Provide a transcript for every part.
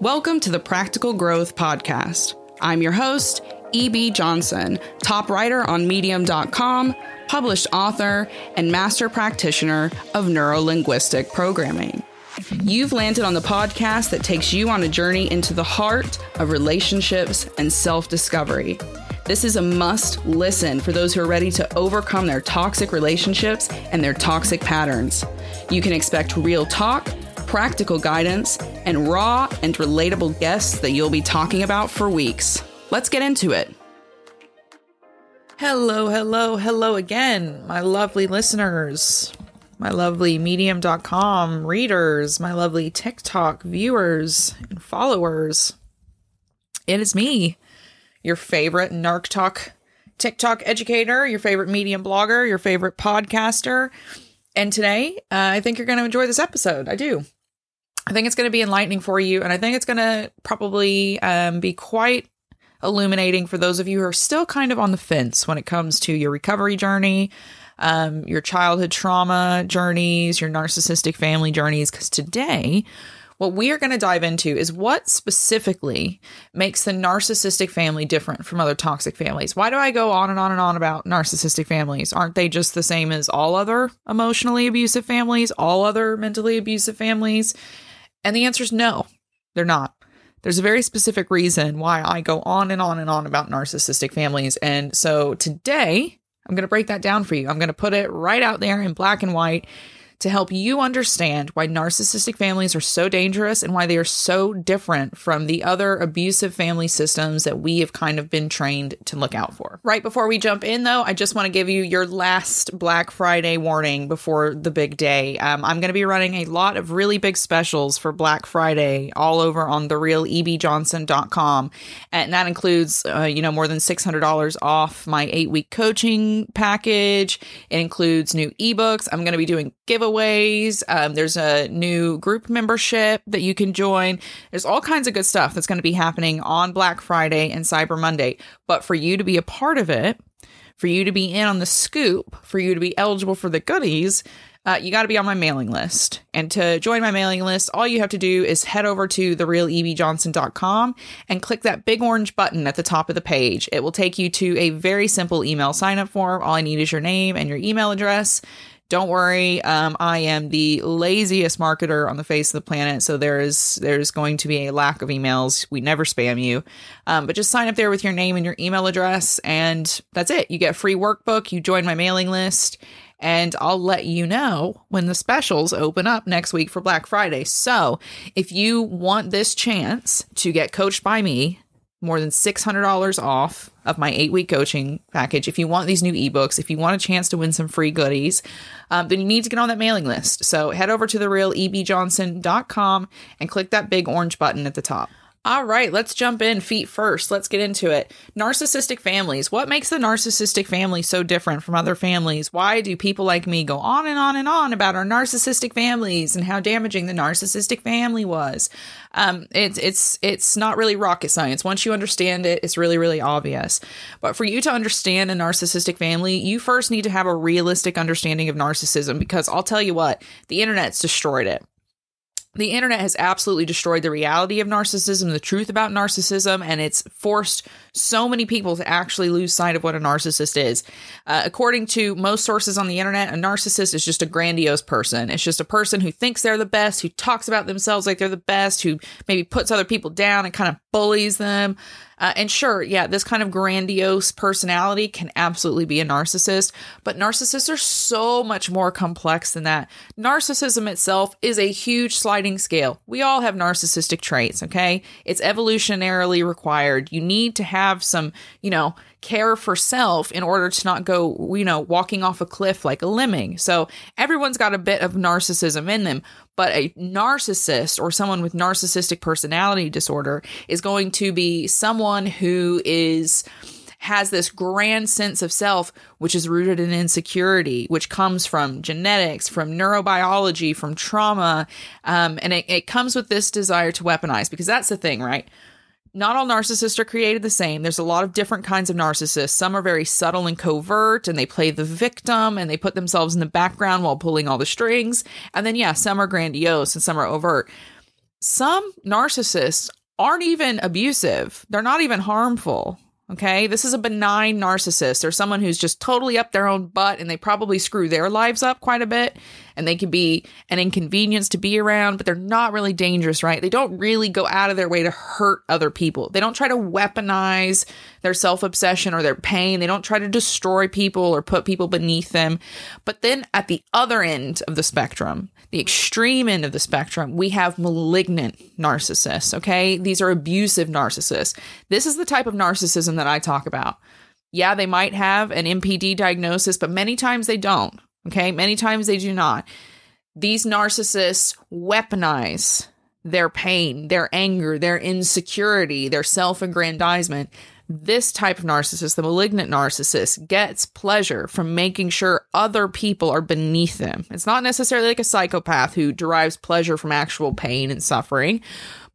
Welcome to the Practical Growth Podcast. I'm your host, E.B. Johnson, top writer on Medium.com, published author, and master practitioner of neurolinguistic programming. You've landed on the podcast that takes you on a journey into the heart of relationships and self discovery. This is a must listen for those who are ready to overcome their toxic relationships and their toxic patterns. You can expect real talk practical guidance, and raw and relatable guests that you'll be talking about for weeks. Let's get into it. Hello, hello, hello again, my lovely listeners, my lovely medium.com readers, my lovely TikTok viewers and followers. It is me, your favorite Narc Talk TikTok educator, your favorite medium blogger, your favorite podcaster. And today, uh, I think you're going to enjoy this episode. I do. I think it's going to be enlightening for you, and I think it's going to probably um, be quite illuminating for those of you who are still kind of on the fence when it comes to your recovery journey, um, your childhood trauma journeys, your narcissistic family journeys. Because today, what we are going to dive into is what specifically makes the narcissistic family different from other toxic families. Why do I go on and on and on about narcissistic families? Aren't they just the same as all other emotionally abusive families, all other mentally abusive families? And the answer is no, they're not. There's a very specific reason why I go on and on and on about narcissistic families. And so today, I'm going to break that down for you. I'm going to put it right out there in black and white to help you understand why narcissistic families are so dangerous and why they are so different from the other abusive family systems that we have kind of been trained to look out for. Right before we jump in, though, I just want to give you your last Black Friday warning before the big day. Um, I'm going to be running a lot of really big specials for Black Friday all over on therealebjohnson.com. And that includes, uh, you know, more than $600 off my eight week coaching package. It includes new ebooks. I'm going to be doing giveaways giveaways. Um, there's a new group membership that you can join. There's all kinds of good stuff that's going to be happening on Black Friday and Cyber Monday. But for you to be a part of it, for you to be in on the scoop, for you to be eligible for the goodies, uh, you got to be on my mailing list. And to join my mailing list, all you have to do is head over to therealebjohnson.com and click that big orange button at the top of the page. It will take you to a very simple email sign up form. All I need is your name and your email address. Don't worry, um, I am the laziest marketer on the face of the planet, so there is there's going to be a lack of emails. We never spam you, um, but just sign up there with your name and your email address, and that's it. You get a free workbook. You join my mailing list, and I'll let you know when the specials open up next week for Black Friday. So if you want this chance to get coached by me more than $600 off of my eight week coaching package. If you want these new ebooks, if you want a chance to win some free goodies, um, then you need to get on that mailing list. So head over to therealebjohnson.com and click that big orange button at the top. All right, let's jump in feet first. Let's get into it. Narcissistic families. What makes the narcissistic family so different from other families? Why do people like me go on and on and on about our narcissistic families and how damaging the narcissistic family was? Um, it's it's it's not really rocket science. Once you understand it, it's really really obvious. But for you to understand a narcissistic family, you first need to have a realistic understanding of narcissism because I'll tell you what, the internet's destroyed it the internet has absolutely destroyed the reality of narcissism, the truth about narcissism, and it's forced so many people to actually lose sight of what a narcissist is. Uh, according to most sources on the internet, a narcissist is just a grandiose person. It's just a person who thinks they're the best, who talks about themselves like they're the best, who maybe puts other people down and kind of bullies them. Uh, and sure, yeah, this kind of grandiose personality can absolutely be a narcissist, but narcissists are so much more complex than that. Narcissism itself is a huge sliding scale. We all have narcissistic traits, okay? It's evolutionarily required. You need to have some, you know, care for self in order to not go, you know, walking off a cliff like a lemming. So everyone's got a bit of narcissism in them, but a narcissist or someone with narcissistic personality disorder is going to be someone who is has this grand sense of self, which is rooted in insecurity, which comes from genetics, from neurobiology, from trauma. Um, and it, it comes with this desire to weaponize because that's the thing, right? Not all narcissists are created the same. There's a lot of different kinds of narcissists. Some are very subtle and covert and they play the victim and they put themselves in the background while pulling all the strings. And then, yeah, some are grandiose and some are overt. some narcissists aren't even abusive, they're not even harmful. Okay, this is a benign narcissist or someone who's just totally up their own butt and they probably screw their lives up quite a bit and they can be an inconvenience to be around, but they're not really dangerous, right? They don't really go out of their way to hurt other people. They don't try to weaponize their self obsession or their pain. They don't try to destroy people or put people beneath them. But then at the other end of the spectrum, the extreme end of the spectrum, we have malignant narcissists, okay? These are abusive narcissists. This is the type of narcissism that I talk about. Yeah, they might have an NPD diagnosis, but many times they don't, okay? Many times they do not. These narcissists weaponize their pain, their anger, their insecurity, their self aggrandizement this type of narcissist, the malignant narcissist, gets pleasure from making sure other people are beneath them. It's not necessarily like a psychopath who derives pleasure from actual pain and suffering,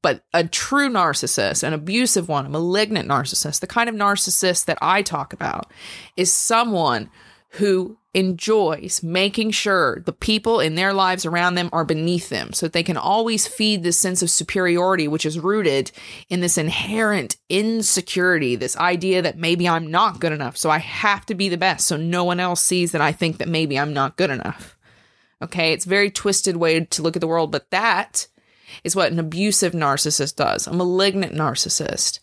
but a true narcissist, an abusive one, a malignant narcissist, the kind of narcissist that I talk about, is someone who enjoys making sure the people in their lives around them are beneath them so that they can always feed this sense of superiority, which is rooted in this inherent insecurity, this idea that maybe I'm not good enough. So I have to be the best. So no one else sees that I think that maybe I'm not good enough. Okay. It's very twisted way to look at the world, but that is what an abusive narcissist does, a malignant narcissist.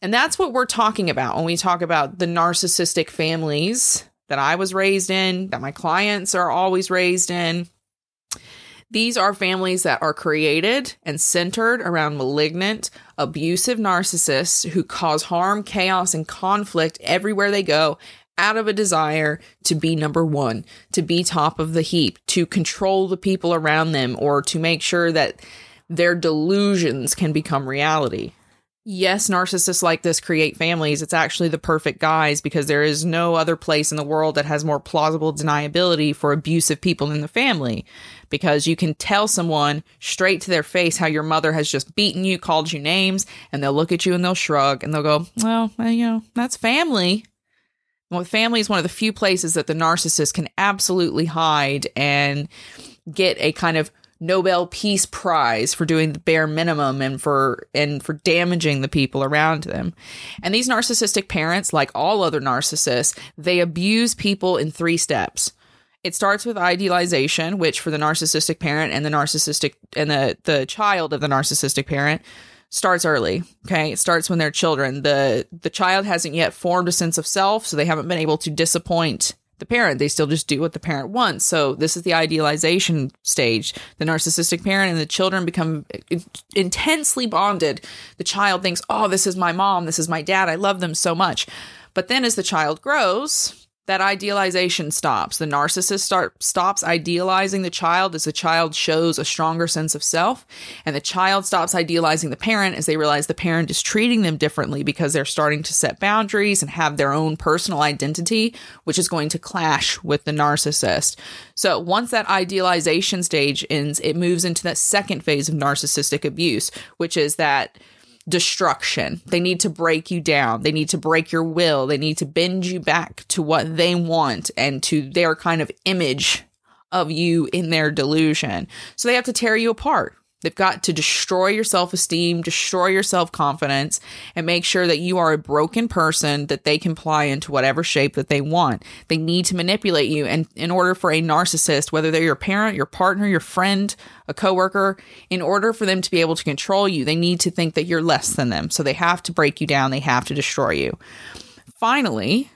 And that's what we're talking about when we talk about the narcissistic families that I was raised in, that my clients are always raised in. These are families that are created and centered around malignant, abusive narcissists who cause harm, chaos, and conflict everywhere they go out of a desire to be number one, to be top of the heap, to control the people around them, or to make sure that their delusions can become reality yes, narcissists like this create families. It's actually the perfect guise because there is no other place in the world that has more plausible deniability for abusive people in the family. Because you can tell someone straight to their face how your mother has just beaten you, called you names, and they'll look at you and they'll shrug and they'll go, well, uh, you know, that's family. Well, family is one of the few places that the narcissist can absolutely hide and get a kind of Nobel Peace Prize for doing the bare minimum and for and for damaging the people around them. And these narcissistic parents, like all other narcissists, they abuse people in three steps. It starts with idealization, which for the narcissistic parent and the narcissistic and the the child of the narcissistic parent starts early. Okay. It starts when they're children. The the child hasn't yet formed a sense of self, so they haven't been able to disappoint the parent. They still just do what the parent wants. So this is the idealization stage. The narcissistic parent and the children become intensely bonded. The child thinks, "Oh, this is my mom, this is my dad. I love them so much." But then as the child grows, that idealization stops. The narcissist start, stops idealizing the child as the child shows a stronger sense of self, and the child stops idealizing the parent as they realize the parent is treating them differently because they're starting to set boundaries and have their own personal identity, which is going to clash with the narcissist. So once that idealization stage ends, it moves into that second phase of narcissistic abuse, which is that destruction. They need to break you down. They need to break your will. They need to bend you back to what they want and to their kind of image of you in their delusion. So they have to tear you apart. They've got to destroy your self esteem, destroy your self confidence, and make sure that you are a broken person that they can ply into whatever shape that they want. They need to manipulate you. And in order for a narcissist, whether they're your parent, your partner, your friend, a coworker, in order for them to be able to control you, they need to think that you're less than them. So they have to break you down, they have to destroy you. Finally,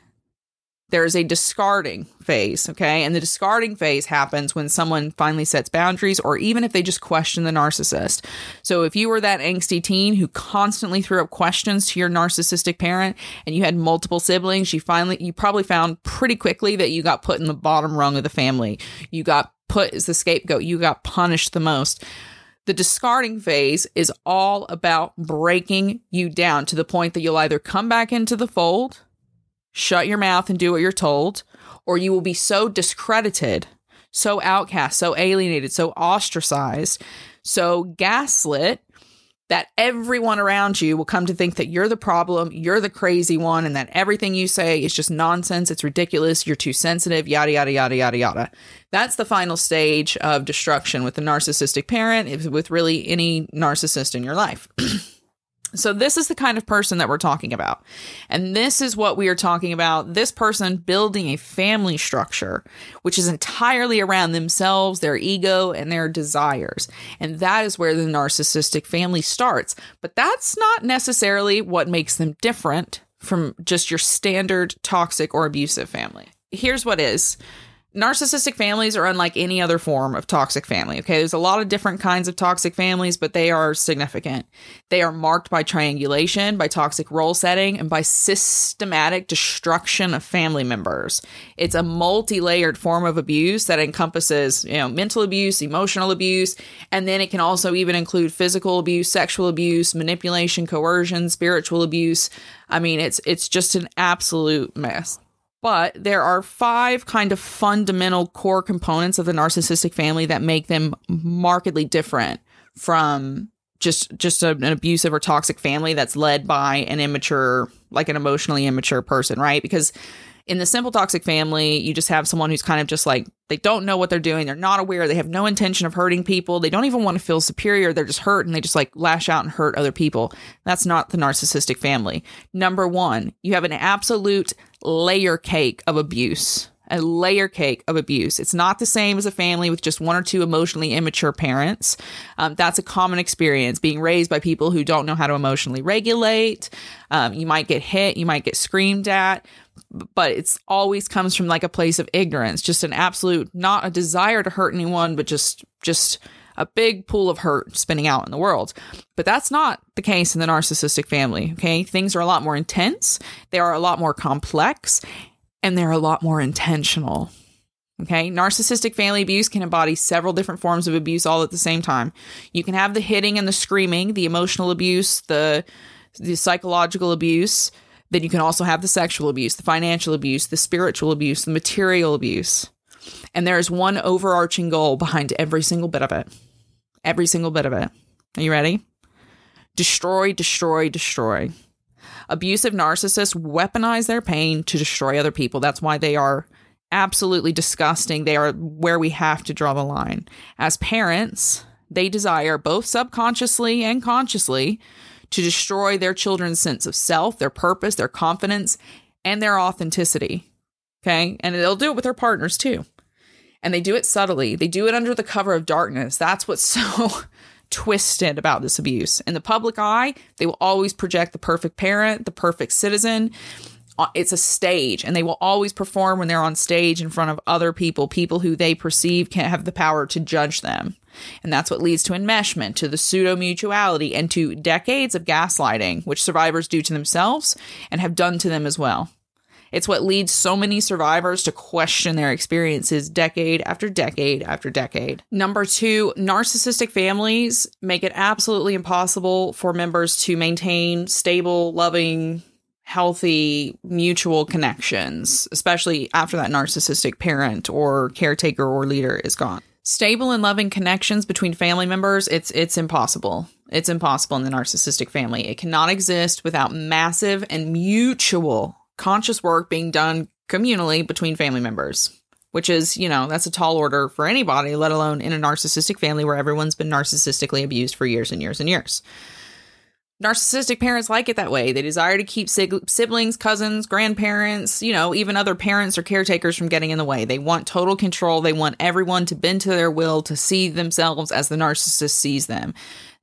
there's a discarding phase, okay? And the discarding phase happens when someone finally sets boundaries or even if they just question the narcissist. So if you were that angsty teen who constantly threw up questions to your narcissistic parent and you had multiple siblings, you finally you probably found pretty quickly that you got put in the bottom rung of the family. You got put as the scapegoat. You got punished the most. The discarding phase is all about breaking you down to the point that you'll either come back into the fold shut your mouth and do what you're told, or you will be so discredited, so outcast, so alienated, so ostracized, so gaslit that everyone around you will come to think that you're the problem, you're the crazy one, and that everything you say is just nonsense, it's ridiculous, you're too sensitive, yada, yada, yada, yada, yada. That's the final stage of destruction with a narcissistic parent, with really any narcissist in your life. So, this is the kind of person that we're talking about. And this is what we are talking about this person building a family structure, which is entirely around themselves, their ego, and their desires. And that is where the narcissistic family starts. But that's not necessarily what makes them different from just your standard toxic or abusive family. Here's what is narcissistic families are unlike any other form of toxic family. Okay, there's a lot of different kinds of toxic families, but they are significant. They are marked by triangulation, by toxic role setting, and by systematic destruction of family members. It's a multi-layered form of abuse that encompasses, you know, mental abuse, emotional abuse, and then it can also even include physical abuse, sexual abuse, manipulation, coercion, spiritual abuse. I mean, it's it's just an absolute mess. But there are five kind of fundamental core components of the narcissistic family that make them markedly different from just just a, an abusive or toxic family that's led by an immature like an emotionally immature person right? Because in the simple toxic family, you just have someone who's kind of just like they don't know what they're doing. They're not aware. They have no intention of hurting people. They don't even want to feel superior. They're just hurt and they just like lash out and hurt other people. That's not the narcissistic family. Number one, you have an absolute layer cake of abuse. A layer cake of abuse. It's not the same as a family with just one or two emotionally immature parents. Um, that's a common experience being raised by people who don't know how to emotionally regulate. Um, you might get hit, you might get screamed at but it's always comes from like a place of ignorance, just an absolute not a desire to hurt anyone, but just just a big pool of hurt spinning out in the world. But that's not the case in the narcissistic family, okay? Things are a lot more intense, they are a lot more complex, and they're a lot more intentional. Okay, narcissistic family abuse can embody several different forms of abuse all at the same time. You can have the hitting and the screaming, the emotional abuse, the the psychological abuse, then you can also have the sexual abuse, the financial abuse, the spiritual abuse, the material abuse. And there is one overarching goal behind every single bit of it. Every single bit of it. Are you ready? Destroy, destroy, destroy. Abusive narcissists weaponize their pain to destroy other people. That's why they are absolutely disgusting. They are where we have to draw the line. As parents, they desire, both subconsciously and consciously, to destroy their children's sense of self, their purpose, their confidence, and their authenticity. Okay. And they'll do it with their partners too. And they do it subtly, they do it under the cover of darkness. That's what's so twisted about this abuse. In the public eye, they will always project the perfect parent, the perfect citizen. It's a stage, and they will always perform when they're on stage in front of other people, people who they perceive can't have the power to judge them. And that's what leads to enmeshment, to the pseudo mutuality, and to decades of gaslighting, which survivors do to themselves and have done to them as well. It's what leads so many survivors to question their experiences decade after decade after decade. Number two, narcissistic families make it absolutely impossible for members to maintain stable, loving, healthy mutual connections, especially after that narcissistic parent or caretaker or leader is gone. Stable and loving connections between family members it's it's impossible. It's impossible in the narcissistic family. It cannot exist without massive and mutual conscious work being done communally between family members which is you know that's a tall order for anybody let alone in a narcissistic family where everyone's been narcissistically abused for years and years and years narcissistic parents like it that way. They desire to keep siblings, cousins, grandparents, you know, even other parents or caretakers from getting in the way. They want total control. They want everyone to bend to their will to see themselves as the narcissist sees them.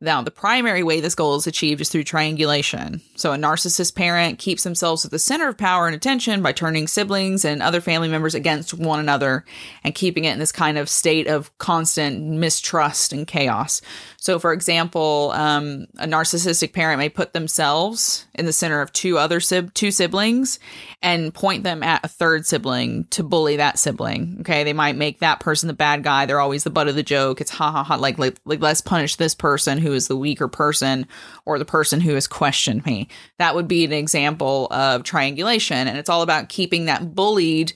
Now, the primary way this goal is achieved is through triangulation. So, a narcissist parent keeps themselves at the center of power and attention by turning siblings and other family members against one another and keeping it in this kind of state of constant mistrust and chaos. So, for example, um, a narcissistic parent may put themselves in the center of two other sib- two siblings and point them at a third sibling to bully that sibling. Okay, they might make that person the bad guy. They're always the butt of the joke. It's ha ha ha. Like like, like let's punish this person who is the weaker person or the person who has questioned me. That would be an example of triangulation, and it's all about keeping that bullied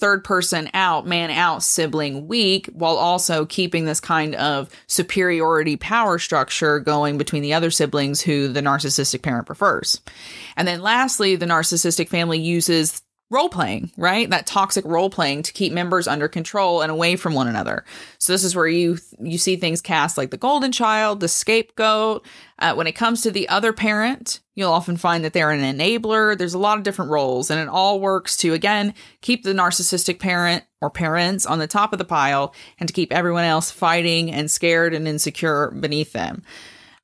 third person out, man out sibling weak, while also keeping this kind of superiority power structure going between the other siblings who the narcissistic parent prefers. And then lastly, the narcissistic family uses role playing, right? That toxic role playing to keep members under control and away from one another. So this is where you you see things cast like the golden child, the scapegoat. Uh, when it comes to the other parent, you'll often find that they're an enabler. There's a lot of different roles, and it all works to again keep the narcissistic parent or parents on the top of the pile, and to keep everyone else fighting and scared and insecure beneath them.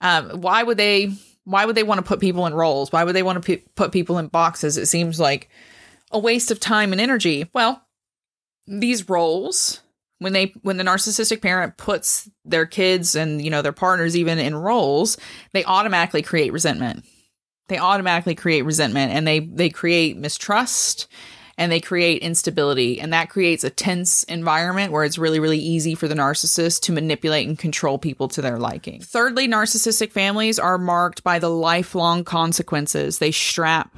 Um, why would they? Why would they want to put people in roles? Why would they want to p- put people in boxes? It seems like a waste of time and energy. Well, these roles when they when the narcissistic parent puts their kids and you know their partners even in roles, they automatically create resentment. They automatically create resentment and they they create mistrust and they create instability and that creates a tense environment where it's really really easy for the narcissist to manipulate and control people to their liking. Thirdly, narcissistic families are marked by the lifelong consequences. They strap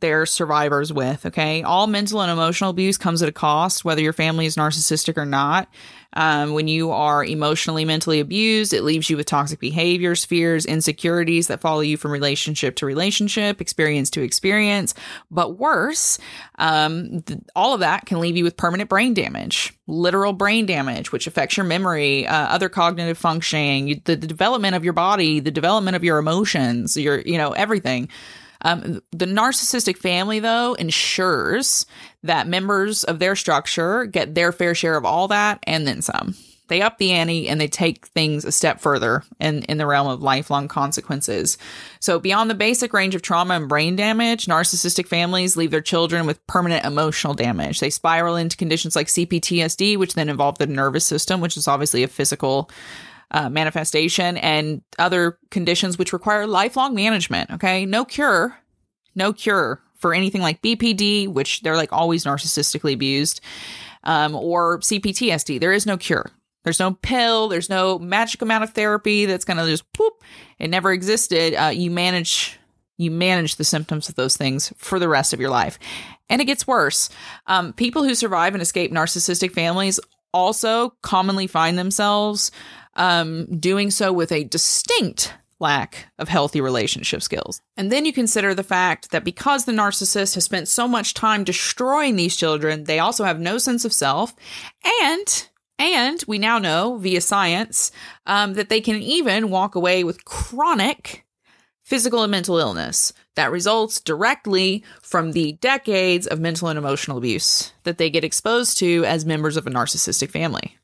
their survivors with. Okay. All mental and emotional abuse comes at a cost, whether your family is narcissistic or not. Um, when you are emotionally, mentally abused, it leaves you with toxic behaviors, fears, insecurities that follow you from relationship to relationship, experience to experience. But worse, um, th- all of that can leave you with permanent brain damage, literal brain damage, which affects your memory, uh, other cognitive functioning, the, the development of your body, the development of your emotions, your, you know, everything. Um, the narcissistic family, though, ensures that members of their structure get their fair share of all that and then some. They up the ante and they take things a step further in, in the realm of lifelong consequences. So, beyond the basic range of trauma and brain damage, narcissistic families leave their children with permanent emotional damage. They spiral into conditions like CPTSD, which then involve the nervous system, which is obviously a physical uh, manifestation and other conditions which require lifelong management. Okay. No cure, no cure for anything like BPD, which they're like always narcissistically abused, um, or CPTSD. There is no cure. There's no pill. There's no magic amount of therapy that's going to just whoop. It never existed. Uh, you manage you manage the symptoms of those things for the rest of your life. And it gets worse. Um, people who survive and escape narcissistic families also commonly find themselves um, doing so with a distinct lack of healthy relationship skills. And then you consider the fact that because the narcissist has spent so much time destroying these children, they also have no sense of self. And and we now know via science um, that they can even walk away with chronic physical and mental illness that results directly from the decades of mental and emotional abuse that they get exposed to as members of a narcissistic family.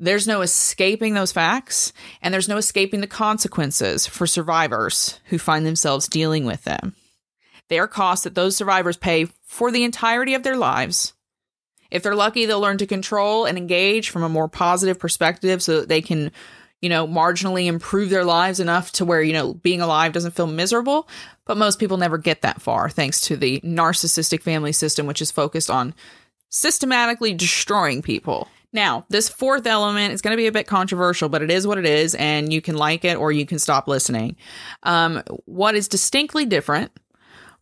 There's no escaping those facts, and there's no escaping the consequences for survivors who find themselves dealing with them. They are costs that those survivors pay for the entirety of their lives. If they're lucky, they'll learn to control and engage from a more positive perspective so that they can, you know, marginally improve their lives enough to where, you know, being alive doesn't feel miserable. But most people never get that far thanks to the narcissistic family system, which is focused on systematically destroying people now, this fourth element is going to be a bit controversial, but it is what it is, and you can like it or you can stop listening. Um, what is distinctly different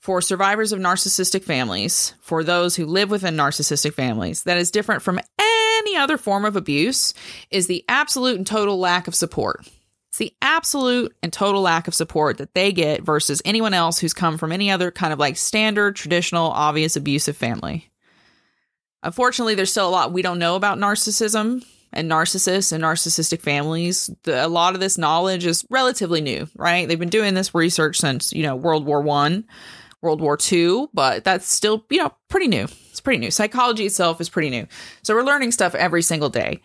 for survivors of narcissistic families, for those who live within narcissistic families, that is different from any other form of abuse, is the absolute and total lack of support. It's the absolute and total lack of support that they get versus anyone else who's come from any other kind of like standard, traditional, obvious abusive family. Unfortunately, there's still a lot we don't know about narcissism and narcissists and narcissistic families. The, a lot of this knowledge is relatively new, right? They've been doing this research since, you know, World War One, World War Two, but that's still, you know, pretty new. It's pretty new. Psychology itself is pretty new. So we're learning stuff every single day.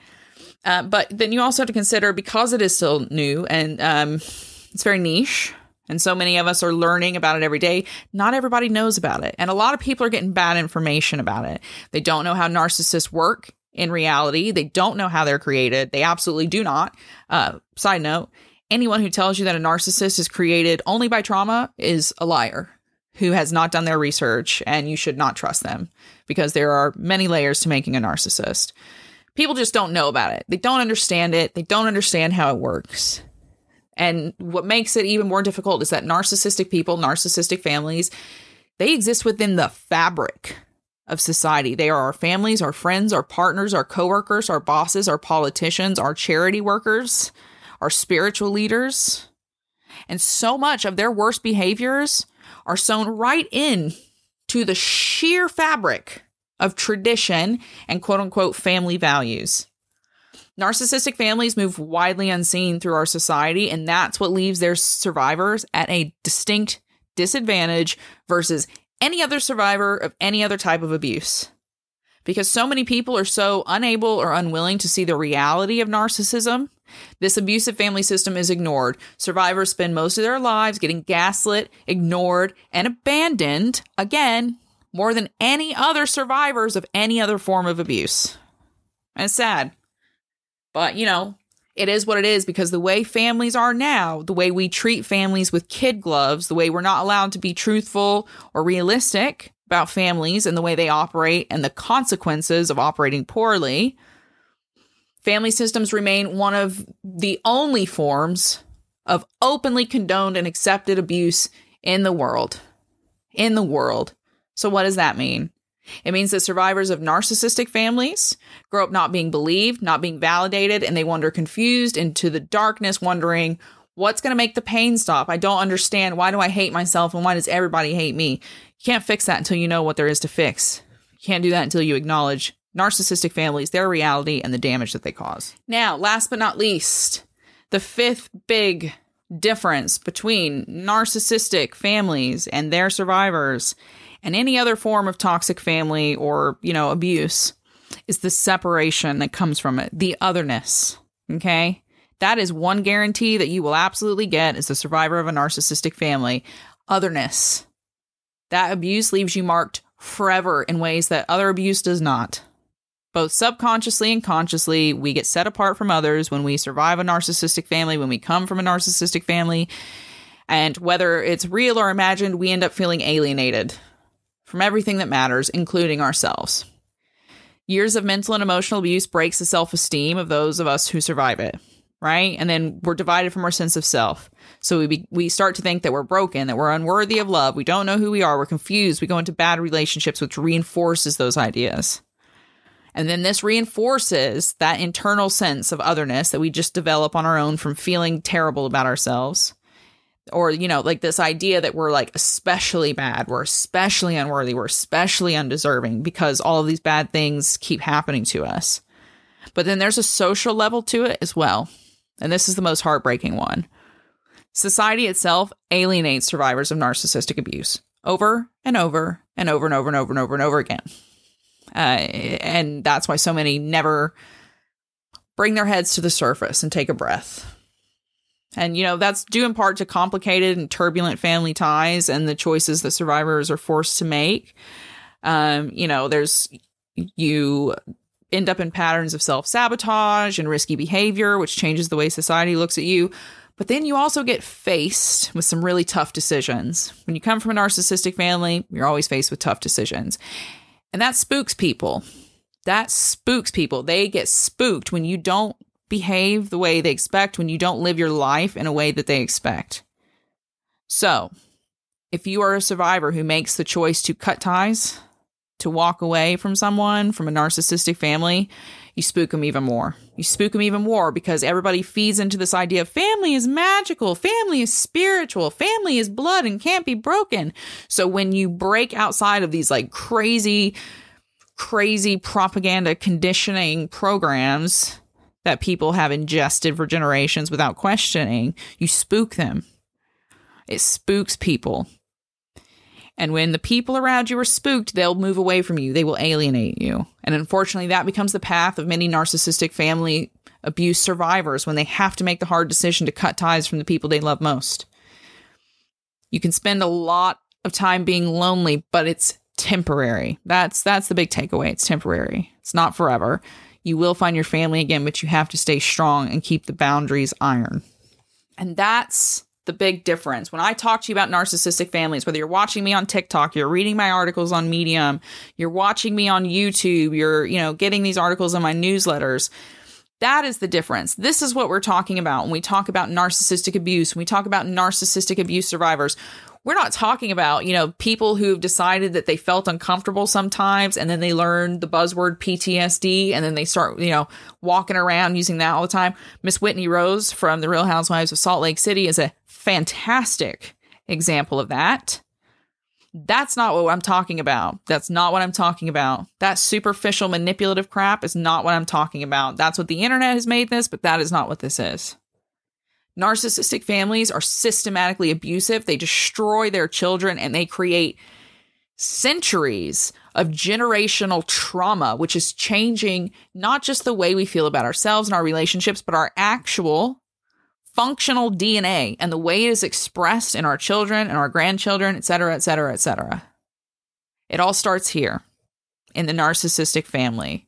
Uh, but then you also have to consider because it is still new and um, it's very niche, and so many of us are learning about it every day. Not everybody knows about it. And a lot of people are getting bad information about it. They don't know how narcissists work in reality. They don't know how they're created. They absolutely do not. Uh, side note anyone who tells you that a narcissist is created only by trauma is a liar who has not done their research, and you should not trust them because there are many layers to making a narcissist. People just don't know about it. They don't understand it. They don't understand how it works. And what makes it even more difficult is that narcissistic people, narcissistic families, they exist within the fabric of society. They are our families, our friends, our partners, our coworkers, our bosses, our politicians, our charity workers, our spiritual leaders. And so much of their worst behaviors are sewn right in to the sheer fabric of tradition and quote unquote family values. Narcissistic families move widely unseen through our society, and that's what leaves their survivors at a distinct disadvantage versus any other survivor of any other type of abuse. Because so many people are so unable or unwilling to see the reality of narcissism, this abusive family system is ignored. Survivors spend most of their lives getting gaslit, ignored, and abandoned, again, more than any other survivors of any other form of abuse. And it's sad. But, you know, it is what it is because the way families are now, the way we treat families with kid gloves, the way we're not allowed to be truthful or realistic about families and the way they operate and the consequences of operating poorly, family systems remain one of the only forms of openly condoned and accepted abuse in the world. In the world. So, what does that mean? It means that survivors of narcissistic families grow up not being believed, not being validated, and they wander confused into the darkness, wondering, what's going to make the pain stop? I don't understand. Why do I hate myself and why does everybody hate me? You can't fix that until you know what there is to fix. You can't do that until you acknowledge narcissistic families, their reality, and the damage that they cause. Now, last but not least, the fifth big difference between narcissistic families and their survivors and any other form of toxic family or, you know, abuse is the separation that comes from it, the otherness. Okay. That is one guarantee that you will absolutely get as a survivor of a narcissistic family otherness. That abuse leaves you marked forever in ways that other abuse does not. Both subconsciously and consciously, we get set apart from others when we survive a narcissistic family, when we come from a narcissistic family. And whether it's real or imagined, we end up feeling alienated from everything that matters, including ourselves. Years of mental and emotional abuse breaks the self esteem of those of us who survive it, right? And then we're divided from our sense of self. So we be, we start to think that we're broken, that we're unworthy of love. We don't know who we are. We're confused. We go into bad relationships, which reinforces those ideas. And then this reinforces that internal sense of otherness that we just develop on our own from feeling terrible about ourselves or you know like this idea that we're like especially bad we're especially unworthy we're especially undeserving because all of these bad things keep happening to us. But then there's a social level to it as well. And this is the most heartbreaking one. Society itself alienates survivors of narcissistic abuse over and over and over and over and over and over and over again. Uh, and that's why so many never bring their heads to the surface and take a breath and, you know, that's due in part to complicated and turbulent family ties and the choices that survivors are forced to make. Um, you know, there's, you end up in patterns of self sabotage and risky behavior, which changes the way society looks at you. But then you also get faced with some really tough decisions. When you come from a narcissistic family, you're always faced with tough decisions. And that spooks people. That spooks people. They get spooked when you don't behave the way they expect when you don't live your life in a way that they expect. So, if you are a survivor who makes the choice to cut ties, to walk away from someone, from a narcissistic family, you spook them even more. You spook them even more because everybody feeds into this idea of family is magical, family is spiritual, family is blood and can't be broken. So when you break outside of these like crazy, crazy propaganda conditioning programs that people have ingested for generations without questioning, you spook them. It spooks people. And when the people around you are spooked, they'll move away from you. They will alienate you. And unfortunately, that becomes the path of many narcissistic family abuse survivors when they have to make the hard decision to cut ties from the people they love most. You can spend a lot of time being lonely, but it's temporary. That's that's the big takeaway. It's temporary. It's not forever. You will find your family again, but you have to stay strong and keep the boundaries iron. And that's the big difference. When I talk to you about narcissistic families, whether you're watching me on TikTok, you're reading my articles on Medium, you're watching me on YouTube, you're, you know, getting these articles in my newsletters, that is the difference. This is what we're talking about when we talk about narcissistic abuse, when we talk about narcissistic abuse survivors. We're not talking about, you know, people who've decided that they felt uncomfortable sometimes and then they learn the buzzword PTSD and then they start, you know, walking around using that all the time. Miss Whitney Rose from the Real Housewives of Salt Lake City is a fantastic example of that. That's not what I'm talking about. That's not what I'm talking about. That superficial manipulative crap is not what I'm talking about. That's what the internet has made this, but that is not what this is. Narcissistic families are systematically abusive. They destroy their children and they create centuries of generational trauma, which is changing not just the way we feel about ourselves and our relationships, but our actual functional DNA and the way it is expressed in our children and our grandchildren, et cetera, et cetera, et cetera. It all starts here in the narcissistic family.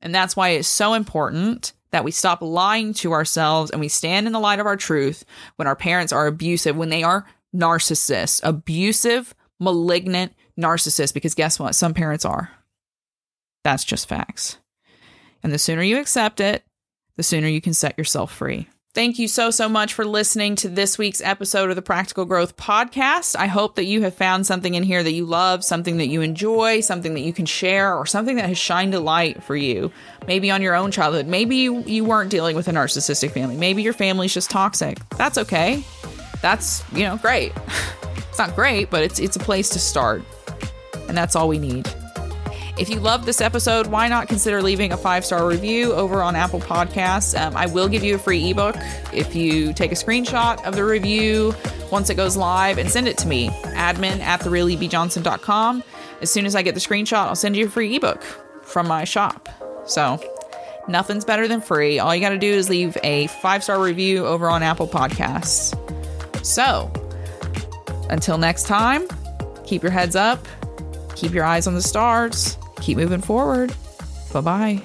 And that's why it's so important that we stop lying to ourselves and we stand in the light of our truth when our parents are abusive, when they are narcissists, abusive, malignant narcissists, because guess what? Some parents are. That's just facts. And the sooner you accept it, the sooner you can set yourself free. Thank you so, so much for listening to this week's episode of the Practical Growth Podcast. I hope that you have found something in here that you love, something that you enjoy, something that you can share, or something that has shined a light for you. Maybe on your own childhood. Maybe you, you weren't dealing with a narcissistic family. Maybe your family's just toxic. That's okay. That's, you know, great. It's not great, but it's it's a place to start. And that's all we need. If you love this episode, why not consider leaving a five star review over on Apple Podcasts? Um, I will give you a free ebook if you take a screenshot of the review once it goes live and send it to me, admin at therealebjohnson.com. As soon as I get the screenshot, I'll send you a free ebook from my shop. So, nothing's better than free. All you got to do is leave a five star review over on Apple Podcasts. So, until next time, keep your heads up, keep your eyes on the stars keep moving forward. Bye bye.